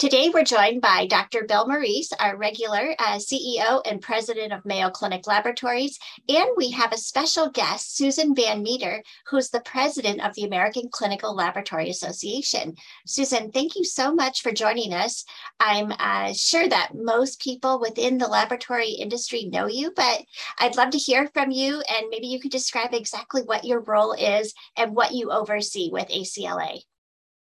Today, we're joined by Dr. Bill Morice, our regular uh, CEO and president of Mayo Clinic Laboratories. And we have a special guest, Susan Van Meter, who's the president of the American Clinical Laboratory Association. Susan, thank you so much for joining us. I'm uh, sure that most people within the laboratory industry know you, but I'd love to hear from you. And maybe you could describe exactly what your role is and what you oversee with ACLA.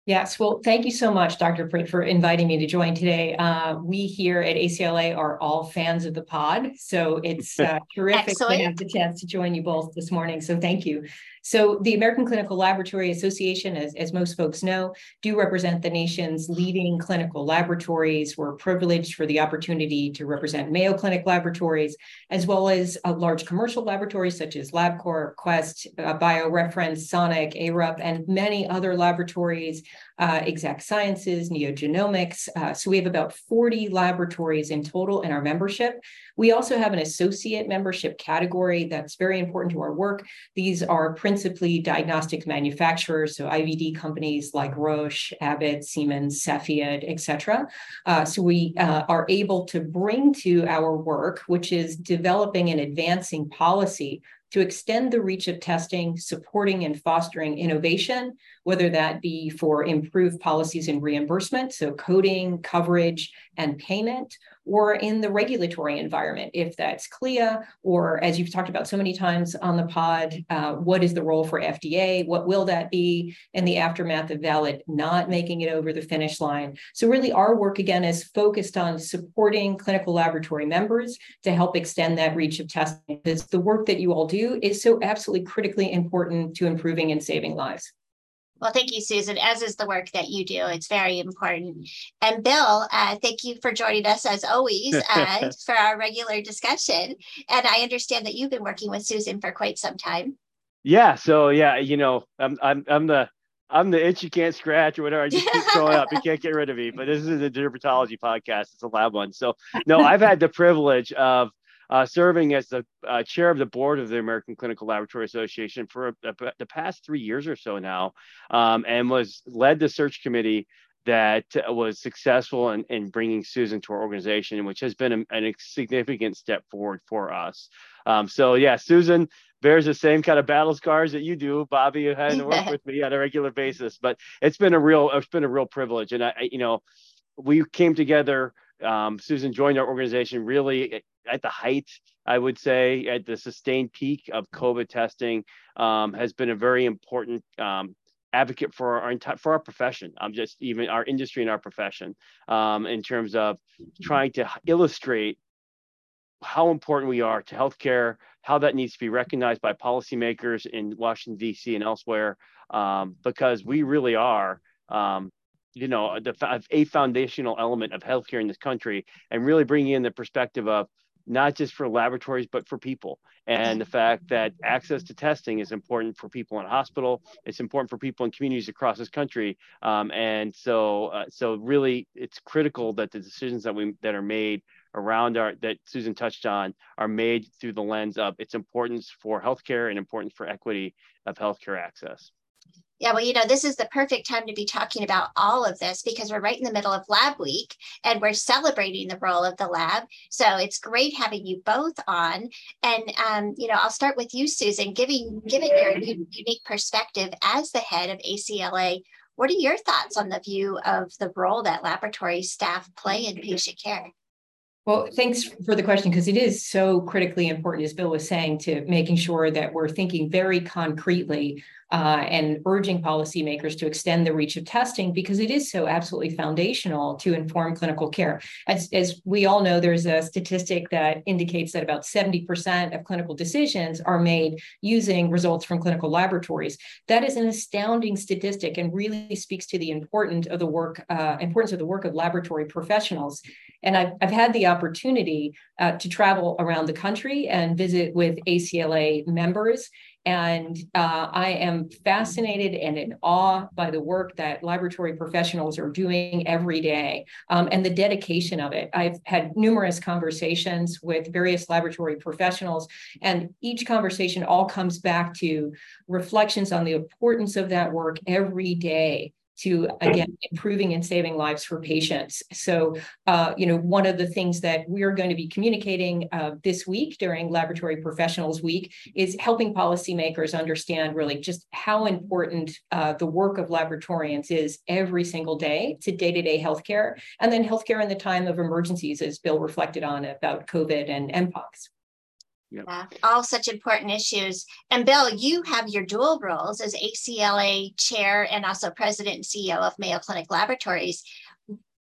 Yes, well, thank you so much, Dr. Pritt, for inviting me to join today. Uh, we here at ACLA are all fans of the pod, so it's uh, terrific to have the chance to join you both this morning. So thank you. So the American Clinical Laboratory Association, as, as most folks know, do represent the nation's leading clinical laboratories. We're privileged for the opportunity to represent Mayo Clinic laboratories, as well as uh, large commercial laboratories such as LabCorp, Quest, uh, BioReference, Sonic, ARUP, and many other laboratories, uh, Exact Sciences, NeoGenomics. Uh, so we have about 40 laboratories in total in our membership. We also have an associate membership category that's very important to our work. These are principally diagnostic manufacturers, so IVD companies like Roche, Abbott, Siemens, Cepheid, et cetera. Uh, so we uh, are able to bring to our work, which is developing and advancing policy to extend the reach of testing, supporting and fostering innovation, whether that be for improved policies and reimbursement, so coding, coverage, and payment, or in the regulatory environment, if that's CLIA, or as you've talked about so many times on the pod, uh, what is the role for FDA? What will that be in the aftermath of VALID not making it over the finish line? So, really, our work again is focused on supporting clinical laboratory members to help extend that reach of testing. Because the work that you all do is so absolutely critically important to improving and saving lives. Well, thank you, Susan, as is the work that you do. It's very important. And Bill, uh, thank you for joining us as always uh, for our regular discussion. And I understand that you've been working with Susan for quite some time. Yeah. So yeah, you know, I'm I'm I'm the I'm the itch you can't scratch or whatever. I just keep showing up. You can't get rid of me. But this is a dermatology podcast. It's a lab one. So no, I've had the privilege of uh, serving as the uh, chair of the board of the American Clinical Laboratory Association for a, a, the past three years or so now, um, and was led the search committee that was successful in, in bringing Susan to our organization, which has been a, a significant step forward for us. Um, so yeah, Susan bears the same kind of battle scars that you do, Bobbi. You had to work with me on a regular basis, but it's been a real, it's been a real privilege. And I, you know, we came together. Um, Susan joined our organization really at the height, I would say, at the sustained peak of COVID testing, um, has been a very important um, advocate for our for our profession. I'm um, just even our industry and our profession um, in terms of trying to illustrate how important we are to healthcare, how that needs to be recognized by policymakers in Washington D.C. and elsewhere, um, because we really are. Um, you know, the, a foundational element of healthcare in this country, and really bringing in the perspective of not just for laboratories, but for people. And the fact that access to testing is important for people in hospital. It's important for people in communities across this country. Um, and so, uh, so really, it's critical that the decisions that we that are made around our that Susan touched on are made through the lens of its importance for healthcare and importance for equity of healthcare access. Yeah, well, you know, this is the perfect time to be talking about all of this because we're right in the middle of Lab Week and we're celebrating the role of the lab. So it's great having you both on. And um, you know, I'll start with you, Susan, giving giving your unique perspective as the head of ACLA. What are your thoughts on the view of the role that laboratory staff play in patient care? Well, thanks for the question because it is so critically important, as Bill was saying, to making sure that we're thinking very concretely uh, and urging policymakers to extend the reach of testing because it is so absolutely foundational to inform clinical care. As, as we all know, there's a statistic that indicates that about 70% of clinical decisions are made using results from clinical laboratories. That is an astounding statistic and really speaks to the importance of the work, uh, importance of the work of laboratory professionals. And I've, I've had the opportunity uh, to travel around the country and visit with ACLA members and uh, I am fascinated and in awe by the work that laboratory professionals are doing every day um, and the dedication of it. I've had numerous conversations with various laboratory professionals, and each conversation all comes back to reflections on the importance of that work every day to again improving and saving lives for patients. So, uh, you know, one of the things that we are going to be communicating uh, this week during Laboratory Professionals Week is helping policymakers understand really just how important uh, the work of laboratorians is every single day to day-to-day healthcare, and then healthcare in the time of emergencies, as Bill reflected on about COVID and mpox. Yep. Yeah, all such important issues. And Bill, you have your dual roles as ACLA chair and also president and CEO of Mayo Clinic Laboratories.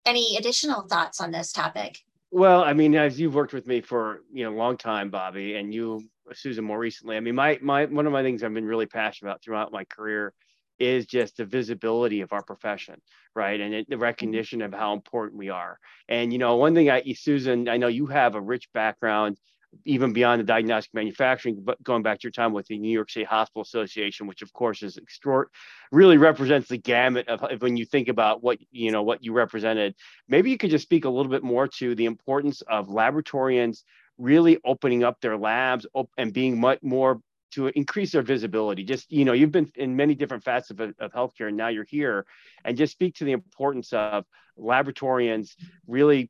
Any additional thoughts on this topic? Well, I mean, as you've worked with me for you know a long time, Bobbi, and you, Susan, more recently. I mean, my my one of my things I've been really passionate about throughout my career is just the visibility of our profession, right? And it, the recognition of how important we are. And you know, one thing I, Susan, I know you have a rich background even beyond the diagnostic manufacturing, but going back to your time with the New York State Hospital Association, which of course is extort really represents the gamut of, of when you think about what you know what you represented. Maybe you could just speak a little bit more to the importance of laboratorians really opening up their labs and being much more to increase their visibility. Just you know, you've been in many different facets of, of healthcare, and now you're here, and just speak to the importance of laboratorians really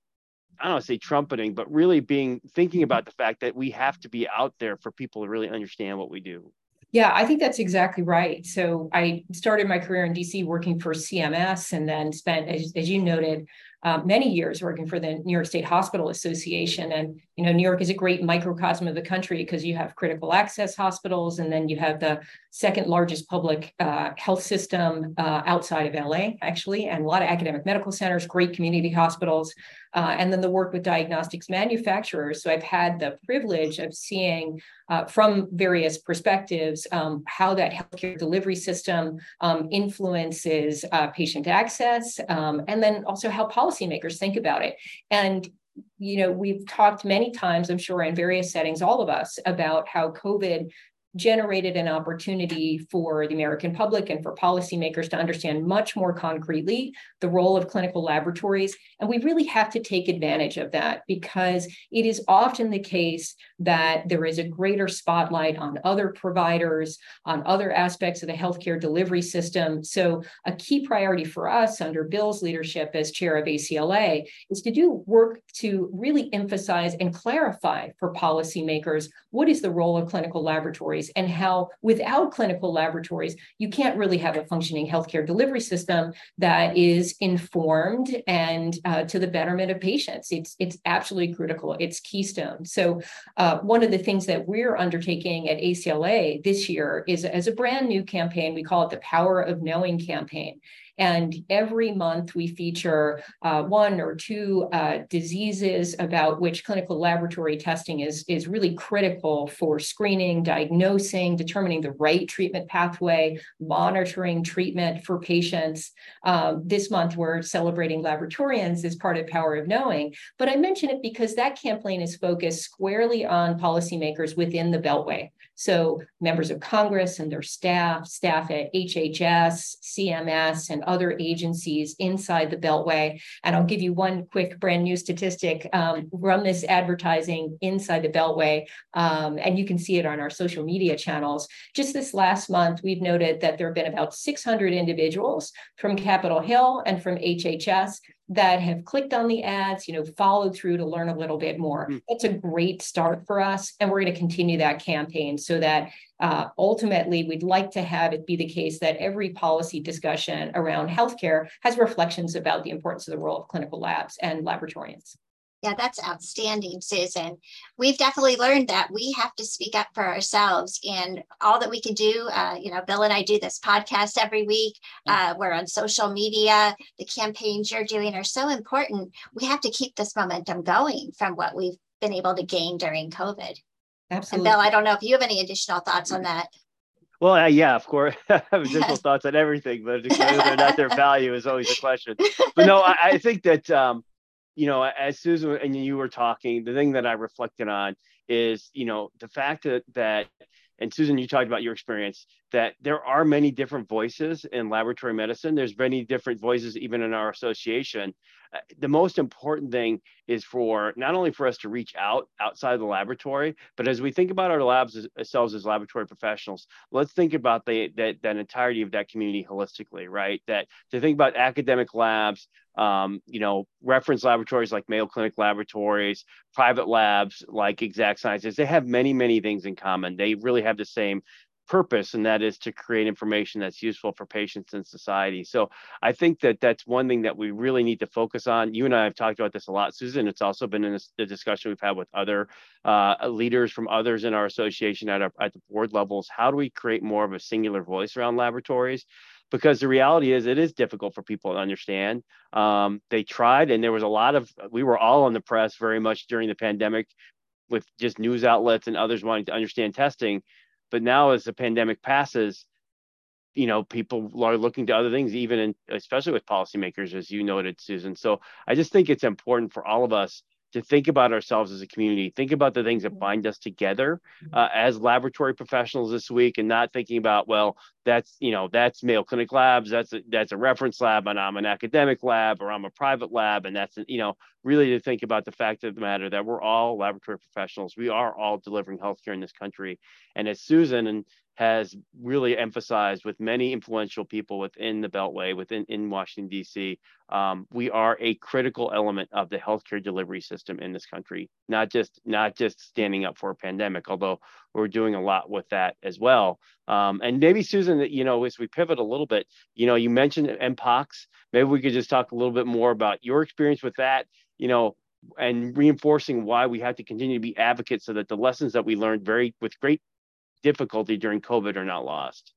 I don't want to say trumpeting, but really being thinking mm-hmm. about the fact that we have to be out there for people to really understand what we do. Yeah, I think that's exactly right. So I started my career in DC working for CMS and then spent, as, as you noted, uh, many years working for the New York State Hospital Association. And, you know, New York is a great microcosm of the country because you have critical access hospitals and then you have the second largest public uh, health system uh, outside of LA, actually, and a lot of academic medical centers, great community hospitals, uh, and then the work with diagnostics manufacturers. So I've had the privilege of seeing uh, from various perspectives um, how that healthcare delivery system um, influences uh, patient access, um, and then also how policymakers think about it. And you know, we've talked many times, I'm sure, in various settings, all of us, about how COVID generated an opportunity for the American public and for policymakers to understand much more concretely the role of clinical laboratories. And we really have to take advantage of that because it is often the case that there is a greater spotlight on other providers, on other aspects of the healthcare delivery system. So, a key priority for us under Bill's leadership as chair of ACLA is to do work to really emphasize and clarify for policymakers what is the role of clinical laboratories laboratories and how without clinical laboratories, you can't really have a functioning healthcare delivery system that is informed and uh, to the betterment of patients. It's, it's absolutely critical. It's keystone. So uh, one of the things that we're undertaking at ACLA this year is as a brand new campaign, we call it the Power of Knowing campaign. And every month we feature uh, one or two uh, diseases about which clinical laboratory testing is, is really critical for screening, diagnosing, determining the right treatment pathway, monitoring treatment for patients. Um, this month we're celebrating laboratorians as part of Power of Knowing. But I mention it because that campaign is focused squarely on policymakers within the Beltway. So members of Congress and their staff, staff at HHS, CMS, and other agencies inside the Beltway. And I'll give you one quick brand new statistic. Um, run this advertising inside the Beltway, um, and you can see it on our social media channels. Just this last month, we've noted that there have been about 600 individuals from Capitol Hill and from HHS that have clicked on the ads, you know, followed through to learn a little bit more. Mm. That's a great start for us. And we're going to continue that campaign so that uh, ultimately we'd like to have it be the case that every policy discussion around healthcare has reflections about the importance of the role of clinical labs and laboratorians. Yeah, that's outstanding, Susan. We've definitely learned that we have to speak up for ourselves and all that we can do. Uh, you know, Bill and I do this podcast every week. Uh, we're on social media. The campaigns you're doing are so important. We have to keep this momentum going from what we've been able to gain during COVID. Absolutely. And Bill, I don't know if you have any additional thoughts on that. Well, uh, yeah, of course, I have additional thoughts on everything, but whether or not their value is always a question. But no, I, I think that um, you know, as Susan and you were talking, the thing that I reflected on is, you know, the fact that that and Susan, you talked about your experience that there are many different voices in laboratory medicine. There's many different voices even in our association, uh, the most important thing is for not only for us to reach out outside the laboratory, but as we think about our labs as, ourselves as laboratory professionals, let's think about the that that entirety of that community holistically, right? That to think about academic labs, um, you know, reference laboratories like Mayo Clinic Laboratories, private labs like Exact Sciences, they have many, many things in common. They really have the same purpose and that is to create information that's useful for patients and society. So i think that that's one thing that we really need to focus on. You and i have talked about this a lot susan. It's also been in the discussion we've had with other uh, leaders from others in our association at, our, at the board levels. How do we create more of a singular voice around laboratories? Because the reality is it is difficult for people to understand. Um, they tried, and there was a lot of we were all in the press very much during the pandemic with just news outlets and others wanting to understand testing. But now, as the pandemic passes, you know, people are looking to other things, even in, especially with policymakers, as you noted, Susan. So I just think it's important for all of us to think about ourselves as a community, think about the things that bind us together mm-hmm. uh, as laboratory professionals this week, and not thinking about, well, that's you know that's Mayo Clinic Labs, that's a, that's a reference lab, and I'm an academic lab, or I'm a private lab, and that's you know really to think about the fact of the matter that we're all laboratory professionals, we are all delivering healthcare in this country, and as Susan and has really emphasized with many influential people within the Beltway, within in Washington D.C. Um, we are a critical element of the healthcare delivery system in this country. Not just not just standing up for a pandemic, although we're doing a lot with that as well. Um, and maybe Susan, you know, as we pivot a little bit, you know, you mentioned Mpox. Maybe we could just talk a little bit more about your experience with that. You know, and reinforcing why we have to continue to be advocates so that the lessons that we learned very with great difficulty during COVID are not lost.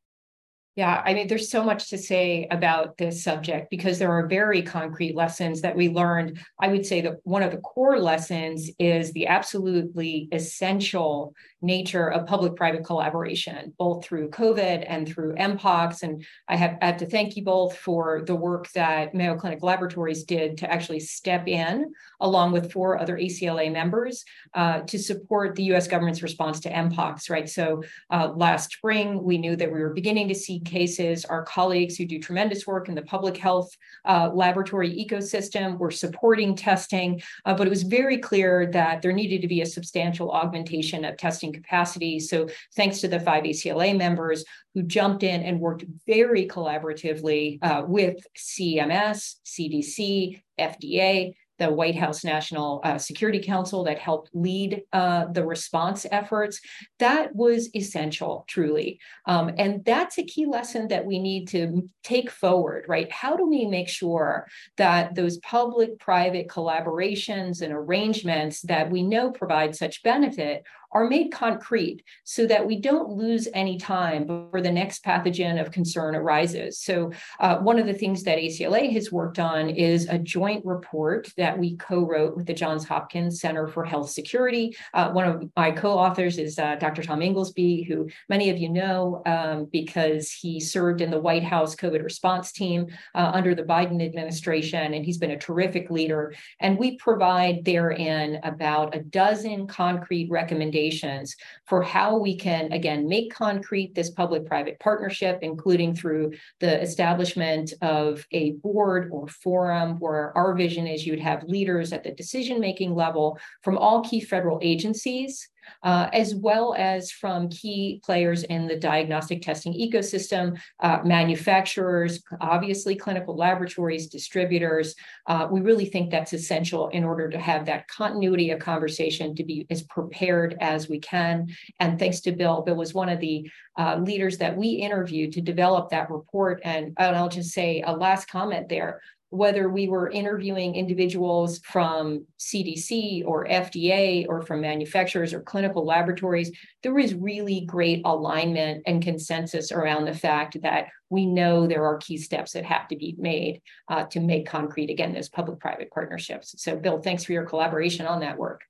Yeah, I mean, there's so much to say about this subject because there are very concrete lessons that we learned. I would say that one of the core lessons is the absolutely essential nature of public-private collaboration, both through COVID and through MPOX. And I have, I have to thank you both for the work that Mayo Clinic Laboratories did to actually step in, along with four other ACLA members, uh, to support the U.S. government's response to MPOX. Right. So uh, last spring, we knew that we were beginning to see cases. Our colleagues who do tremendous work in the public health uh, laboratory ecosystem were supporting testing, uh, but it was very clear that there needed to be a substantial augmentation of testing capacity. So thanks to the five ACLA members who jumped in and worked very collaboratively uh, with CMS, CDC, FDA, the White House National uh, Security Council that helped lead uh, the response efforts. That was essential, truly. Um, and that's a key lesson that we need to take forward, right? How do we make sure that those public private collaborations and arrangements that we know provide such benefit are made concrete so that we don't lose any time before the next pathogen of concern arises. So, uh, one of the things that ACLA has worked on is a joint report that we co wrote with the Johns Hopkins Center for Health Security. Uh, one of my co authors is uh, Dr. Tom Inglesby, who many of you know um, because he served in the White House COVID response team uh, under the Biden administration, and he's been a terrific leader. And we provide therein about a dozen concrete recommendations recommendations for how we can, again, make concrete this public private partnership, including through the establishment of a board or forum where our vision is you'd have leaders at the decision making level from all key federal agencies uh, as well as from key players in the diagnostic testing ecosystem, uh, manufacturers, obviously clinical laboratories, distributors. Uh, we really think that's essential in order to have that continuity of conversation to be as prepared as we can. And thanks to Bill, Bill was one of the uh, leaders that we interviewed to develop that report. And, and I'll just say a last comment there whether we were interviewing individuals from CDC or FDA or from manufacturers or clinical laboratories, there was really great alignment and consensus around the fact that we know there are key steps that have to be made uh, to make concrete, again, those public private partnerships. So, Bill, thanks for your collaboration on that work.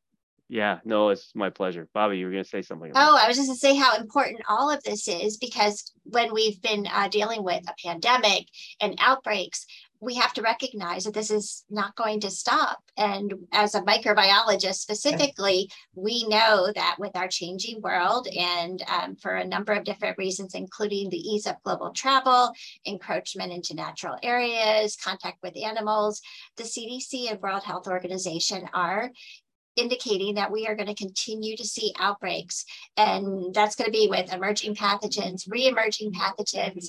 Yeah, no, it's my pleasure. Bobbi, you were going to say something. Oh, I was just going to say how important all of this is because when we've been uh, dealing with a pandemic and outbreaks, we have to recognize that this is not going to stop. And as a microbiologist specifically, we know that with our changing world and um, for a number of different reasons, including the ease of global travel, encroachment into natural areas, contact with animals, the CDC and World Health Organization are indicating that we are going to continue to see outbreaks. And that's going to be with emerging pathogens, re-emerging pathogens,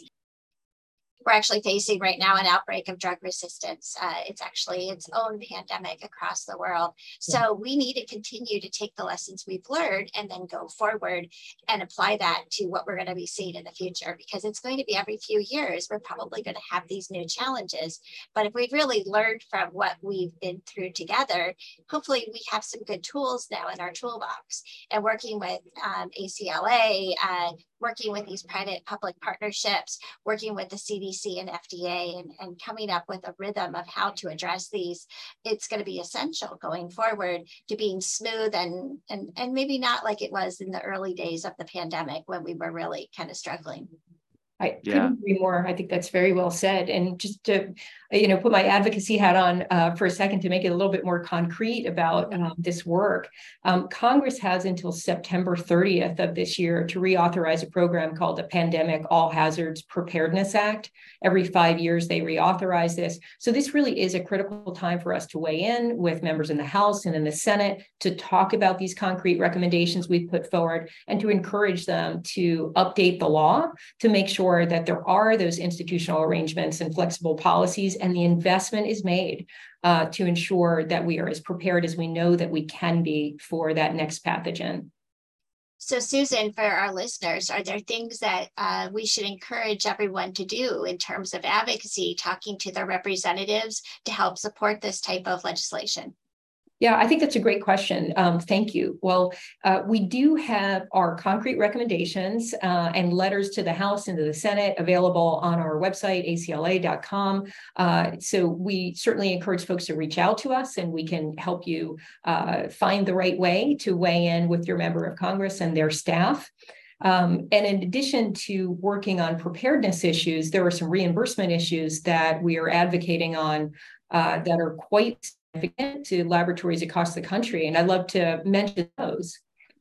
we're actually facing right now an outbreak of drug resistance. Uh, it's actually its own pandemic across the world. So we need to continue to take the lessons we've learned and then go forward and apply that to what we're going to be seeing in the future because it's going to be every few years. We're probably going to have these new challenges. But if we've really learned from what we've been through together, hopefully we have some good tools now in our toolbox and working with um, ACLA, uh, working with these private public partnerships, working with the CDC and FDA, and, and coming up with a rhythm of how to address these, it's going to be essential going forward to being smooth and, and, and maybe not like it was in the early days of the pandemic when we were really kind of struggling. I yeah. couldn't agree more. I think that's very well said. And just to, you know, put my advocacy hat on uh, for a second to make it a little bit more concrete about um, this work. Um, Congress has until September 30th of this year to reauthorize a program called the Pandemic All Hazards Preparedness Act. Every five years, they reauthorize this. So this really is a critical time for us to weigh in with members in the House and in the Senate to talk about these concrete recommendations we've put forward and to encourage them to update the law to make sure sure that there are those institutional arrangements and flexible policies, and the investment is made uh, to ensure that we are as prepared as we know that we can be for that next pathogen. So, Susan, for our listeners, are there things that uh, we should encourage everyone to do in terms of advocacy, talking to their representatives to help support this type of legislation? Yeah, I think that's a great question. Um, thank you. Well, uh, we do have our concrete recommendations uh, and letters to the House and to the Senate available on our website, acla.com. Uh, so we certainly encourage folks to reach out to us and we can help you uh, find the right way to weigh in with your member of Congress and their staff. Um, and in addition to working on preparedness issues, there are some reimbursement issues that we are advocating on uh, that are quite significant to laboratories across the country. And I'd love to mention those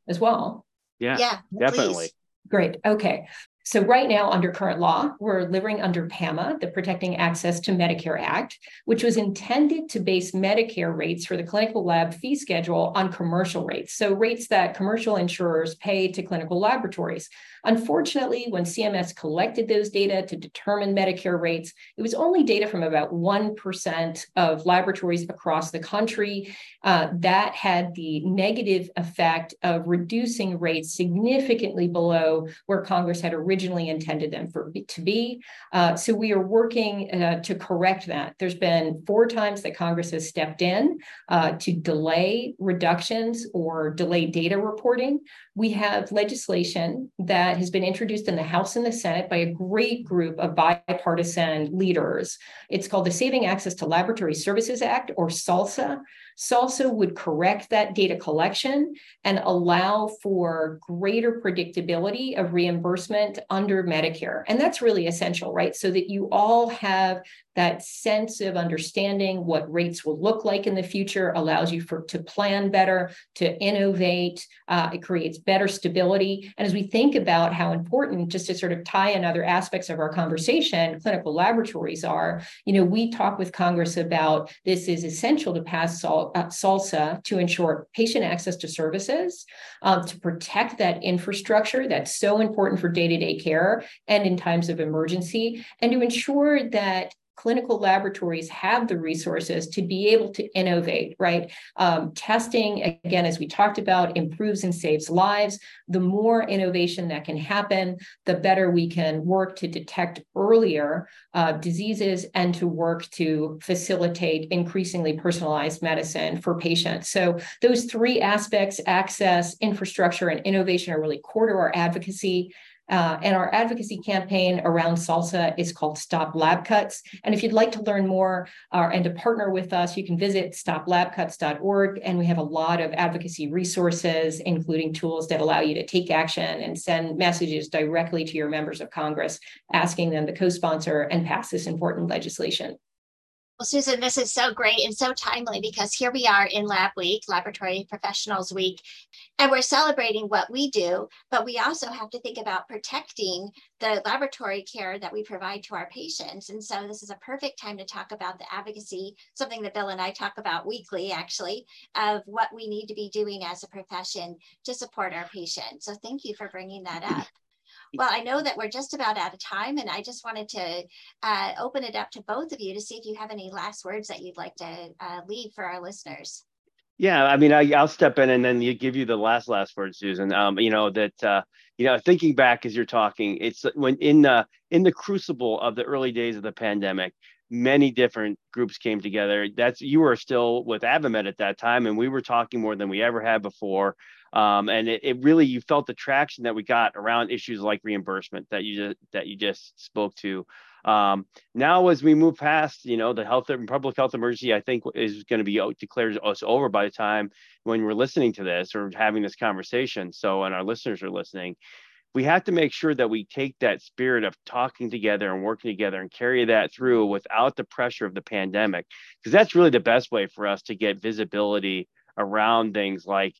as well. Yeah, yeah definitely. Please. Great. Okay. So, right now, under current law, we're living under PAMA, the Protecting Access to Medicare Act, which was intended to base Medicare rates for the clinical lab fee schedule on commercial rates. So, rates that commercial insurers pay to clinical laboratories. Unfortunately, when CMS collected those data to determine Medicare rates, it was only data from about 1% of laboratories across the country. Uh, that had the negative effect of reducing rates significantly below where Congress had originally intended them for to be. Uh, so we are working uh, to correct that. There's been four times that Congress has stepped in uh, to delay reductions or delay data reporting. We have legislation that that has been introduced in the House and the Senate by a great group of bipartisan leaders. It's called the Saving Access to Laboratory Services Act, or SALSA. SALSA would correct that data collection and allow for greater predictability of reimbursement under Medicare. And that's really essential, right? So that you all have that sense of understanding what rates will look like in the future allows you for to plan better to innovate uh, it creates better stability and as we think about how important just to sort of tie in other aspects of our conversation clinical laboratories are you know we talk with congress about this is essential to pass SAL, salsa to ensure patient access to services um, to protect that infrastructure that's so important for day-to-day care and in times of emergency and to ensure that clinical laboratories have the resources to be able to innovate, right? Um, testing, again, as we talked about, improves and saves lives. The more innovation that can happen, the better we can work to detect earlier uh, diseases and to work to facilitate increasingly personalized medicine for patients. So, those three aspects access, infrastructure, and innovation are really core to our advocacy. Uh, and our advocacy campaign around salsa is called Stop Lab Cuts. And if you'd like to learn more uh, and to partner with us, you can visit stoplabcuts.org. And we have a lot of advocacy resources, including tools that allow you to take action and send messages directly to your members of Congress, asking them to co sponsor and pass this important legislation. Well, Susan, this is so great and so timely because here we are in Lab Week, Laboratory Professionals Week, and we're celebrating what we do, but we also have to think about protecting the laboratory care that we provide to our patients. And so this is a perfect time to talk about the advocacy, something that Bill and I talk about weekly, actually, of what we need to be doing as a profession to support our patients. So thank you for bringing that up. Well, I know that we're just about out of time, and I just wanted to uh, open it up to both of you to see if you have any last words that you'd like to uh, leave for our listeners. Yeah, I mean, I, will step in and then you give you the last last word, Susan. Um, you know that uh, you know thinking back as you're talking, it's when in the in the crucible of the early days of the pandemic, many different groups came together. That's you were still with AdvaMed at that time, and we were talking more than we ever had before. Um, and it, it, really you felt the traction that we got around issues like reimbursement that you just that you just spoke to. Um, now, as we move past, you know, the health and public health emergency, I think is going to be declared us over by the time when we're listening to this or having this conversation. So, and our listeners are listening, we have to make sure that we take that spirit of talking together and working together and carry that through without the pressure of the pandemic, because that's really the best way for us to get visibility around things like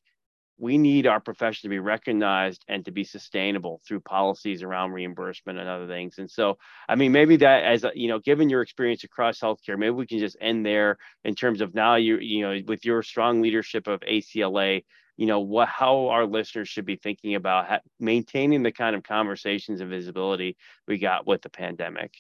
we need our profession to be recognized and to be sustainable through policies around reimbursement and other things. And so, I mean, maybe that as a, you know, given your experience across healthcare, maybe we can just end there in terms of now you you know with your strong leadership of ACLA, you know what how our listeners should be thinking about maintaining the kind of conversations and visibility we got with the pandemic.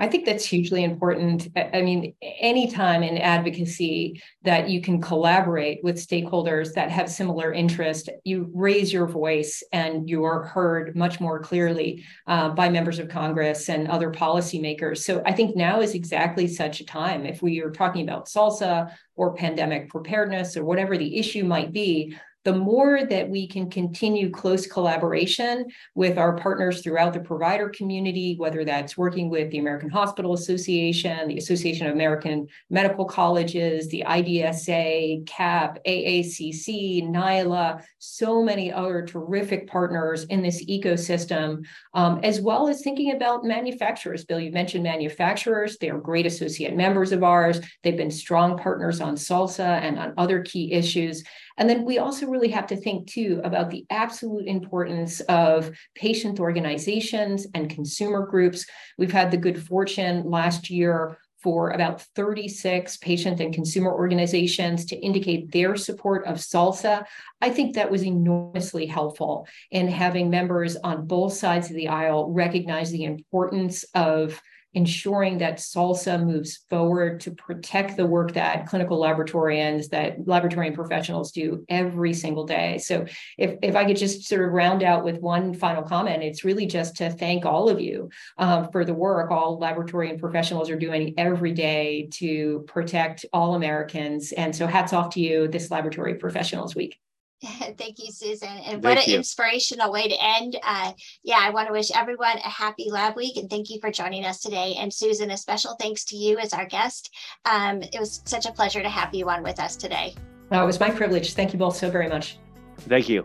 I think that's hugely important. I mean, anytime in advocacy that you can collaborate with stakeholders that have similar interest, you raise your voice and you are heard much more clearly uh, by members of Congress and other policymakers. So I think now is exactly such a time. If we are talking about SALSA or pandemic preparedness or whatever the issue might be, the more that we can continue close collaboration with our partners throughout the provider community, whether that's working with the American Hospital Association, the Association of American Medical Colleges, the IDSA, CAP, AACC, NILA, so many other terrific partners in this ecosystem, um, as well as thinking about manufacturers. Bill, you mentioned manufacturers. They are great associate members of ours. They've been strong partners on SALSA and on other key issues. And then we also really have to think too about the absolute importance of patient organizations and consumer groups. We've had the good fortune last year for about 36 patient and consumer organizations to indicate their support of SALSA. I think that was enormously helpful in having members on both sides of the aisle recognize the importance of ensuring that SALSA moves forward to protect the work that clinical laboratorians, that laboratorian professionals do every single day. So if, if I could just sort of round out with one final comment, it's really just to thank all of you um, for the work all laboratory and professionals are doing every day to protect all Americans. And so hats off to you this Laboratory Professionals Week. Thank you, Susan. And what an inspirational way to end. Uh, yeah, I want to wish everyone a happy Lab Week and thank you for joining us today. And Susan, a special thanks to you as our guest. Um, it was such a pleasure to have you on with us today. Oh, it was my privilege. Thank you both so very much. Thank you.